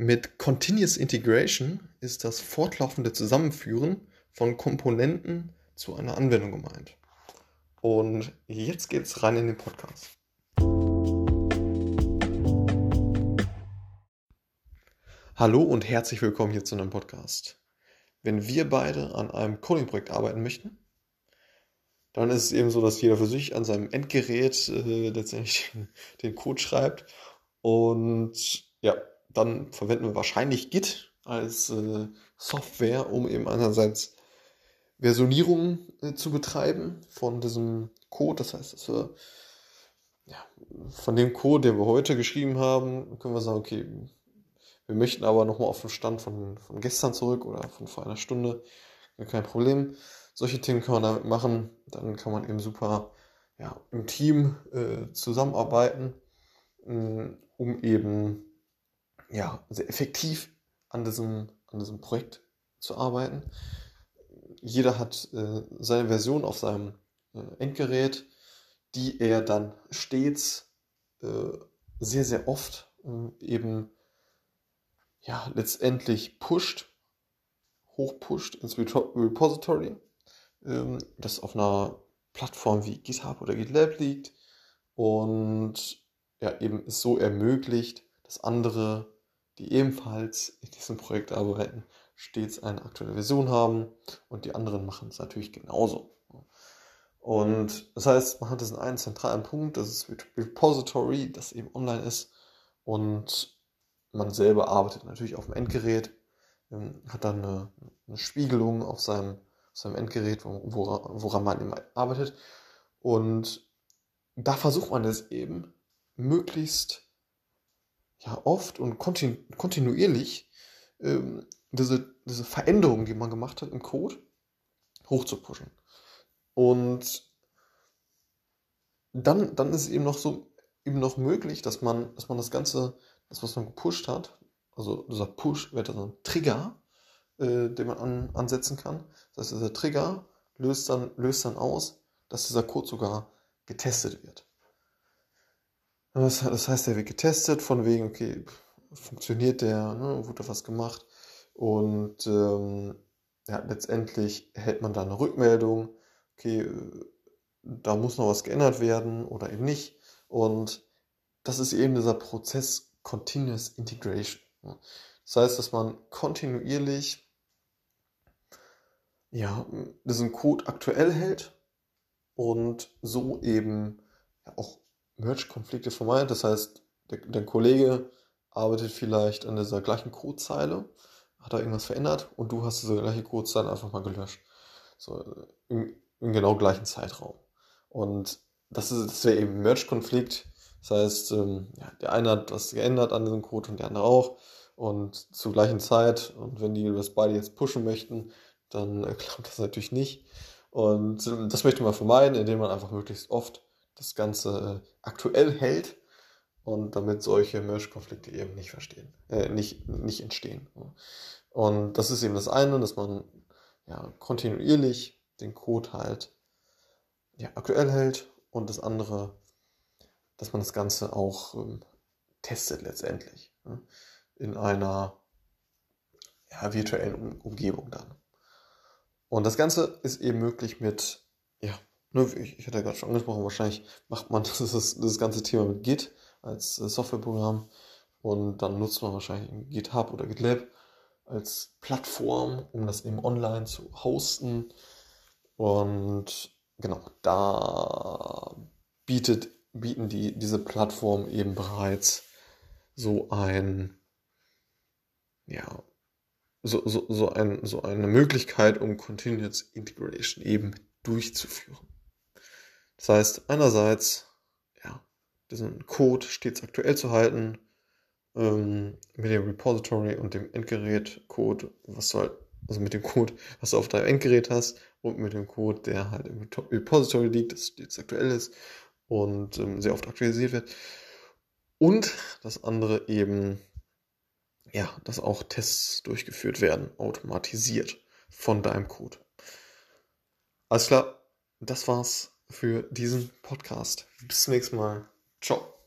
Mit Continuous Integration ist das fortlaufende Zusammenführen von Komponenten zu einer Anwendung gemeint. Und jetzt geht's rein in den Podcast. Hallo und herzlich willkommen hier zu einem Podcast. Wenn wir beide an einem Coding-Projekt arbeiten möchten, dann ist es eben so, dass jeder für sich an seinem Endgerät äh, letztendlich den, den Code schreibt. Und ja, dann verwenden wir wahrscheinlich Git als äh, Software, um eben einerseits Versionierung äh, zu betreiben von diesem Code. Das heißt, dass wir ja, von dem Code, den wir heute geschrieben haben, können wir sagen, okay, wir möchten aber nochmal auf den Stand von, von gestern zurück oder von vor einer Stunde. Kein Problem. Solche Themen kann man damit machen. Dann kann man eben super ja, im Team äh, zusammenarbeiten, äh, um eben ja, sehr effektiv an diesem, an diesem Projekt zu arbeiten. Jeder hat äh, seine Version auf seinem äh, Endgerät, die er dann stets äh, sehr, sehr oft äh, eben ja, letztendlich pusht, hochpusht ins Repository, ähm, das auf einer Plattform wie GitHub oder GitLab liegt und ja, eben es so ermöglicht, dass andere die ebenfalls in diesem Projekt arbeiten, stets eine aktuelle Version haben und die anderen machen es natürlich genauso. Und das heißt, man hat diesen einen zentralen Punkt, das ist Repository, das eben online ist und man selber arbeitet natürlich auf dem Endgerät, ähm, hat dann eine, eine Spiegelung auf seinem, auf seinem Endgerät, woran, woran man eben arbeitet und da versucht man es eben möglichst ja oft und kontinu kontinuierlich ähm, diese, diese Veränderungen, die man gemacht hat im Code, hochzupushen. Und dann, dann ist es eben noch so eben noch möglich, dass man, dass man das Ganze, das, was man gepusht hat, also dieser Push wird dann ein Trigger, äh, den man an, ansetzen kann. Das heißt, dieser Trigger löst dann, löst dann aus, dass dieser Code sogar getestet wird. Das, das heißt, der wird getestet, von wegen, okay, funktioniert der, ne, wurde was gemacht. Und ähm, ja, letztendlich erhält man da eine Rückmeldung, okay, äh, da muss noch was geändert werden oder eben nicht. Und das ist eben dieser Prozess Continuous Integration. Das heißt, dass man kontinuierlich ja, diesen Code aktuell hält und so eben ja, auch Merge-Konflikte vermeidet. Das heißt, der, der, Kollege arbeitet vielleicht an dieser gleichen Codezeile, hat da irgendwas verändert und du hast diese gleiche Codezeile einfach mal gelöscht. So im, im genau gleichen Zeitraum. Und das, das wäre eben Merge-Konflikt. Das heißt, ähm, ja, der eine hat was geändert an diesem Code und der andere auch. Und zur gleichen Zeit. Und wenn die das beide jetzt pushen möchten, dann klappt das natürlich nicht. Und ähm, das möchte man vermeiden, indem man einfach möglichst oft das Ganze äh, aktuell hält und damit solche Merge-Konflikte eben nicht verstehen, äh, nicht, nicht entstehen. Und das ist eben das eine, dass man ja kontinuierlich den Code halt ja, aktuell hält und das andere, dass man das Ganze auch ähm, testet letztendlich ne? in einer ja, virtuellen um Umgebung dann. Und das Ganze ist eben möglich mit ja, ich, ich hatte ja gerade schon angesprochen, wahrscheinlich macht man das, das ganze Thema mit Git als äh, Softwareprogramm und dann nutzt man wahrscheinlich GitHub oder GitLab als Plattform, um das eben online zu hosten. Und genau, da bietet, bieten die, diese Plattform eben bereits so ein, ja, so, so, so, ein, so eine Möglichkeit, um Continuous Integration eben durchzuführen. Das heißt, einerseits, ja, diesen Code stets aktuell zu halten, ähm, mit dem Repository und dem Endgerät-Code, was du halt, also mit dem Code, was du auf deinem Endgerät hast und mit dem Code, der halt im Repository liegt, das stets aktuell ist und ähm, sehr oft aktualisiert wird. Und das andere eben, ja, dass auch Tests durchgeführt werden, automatisiert von deinem Code. Alles klar, das war's für diesen Podcast. Bis zum nächsten Mal. Ciao.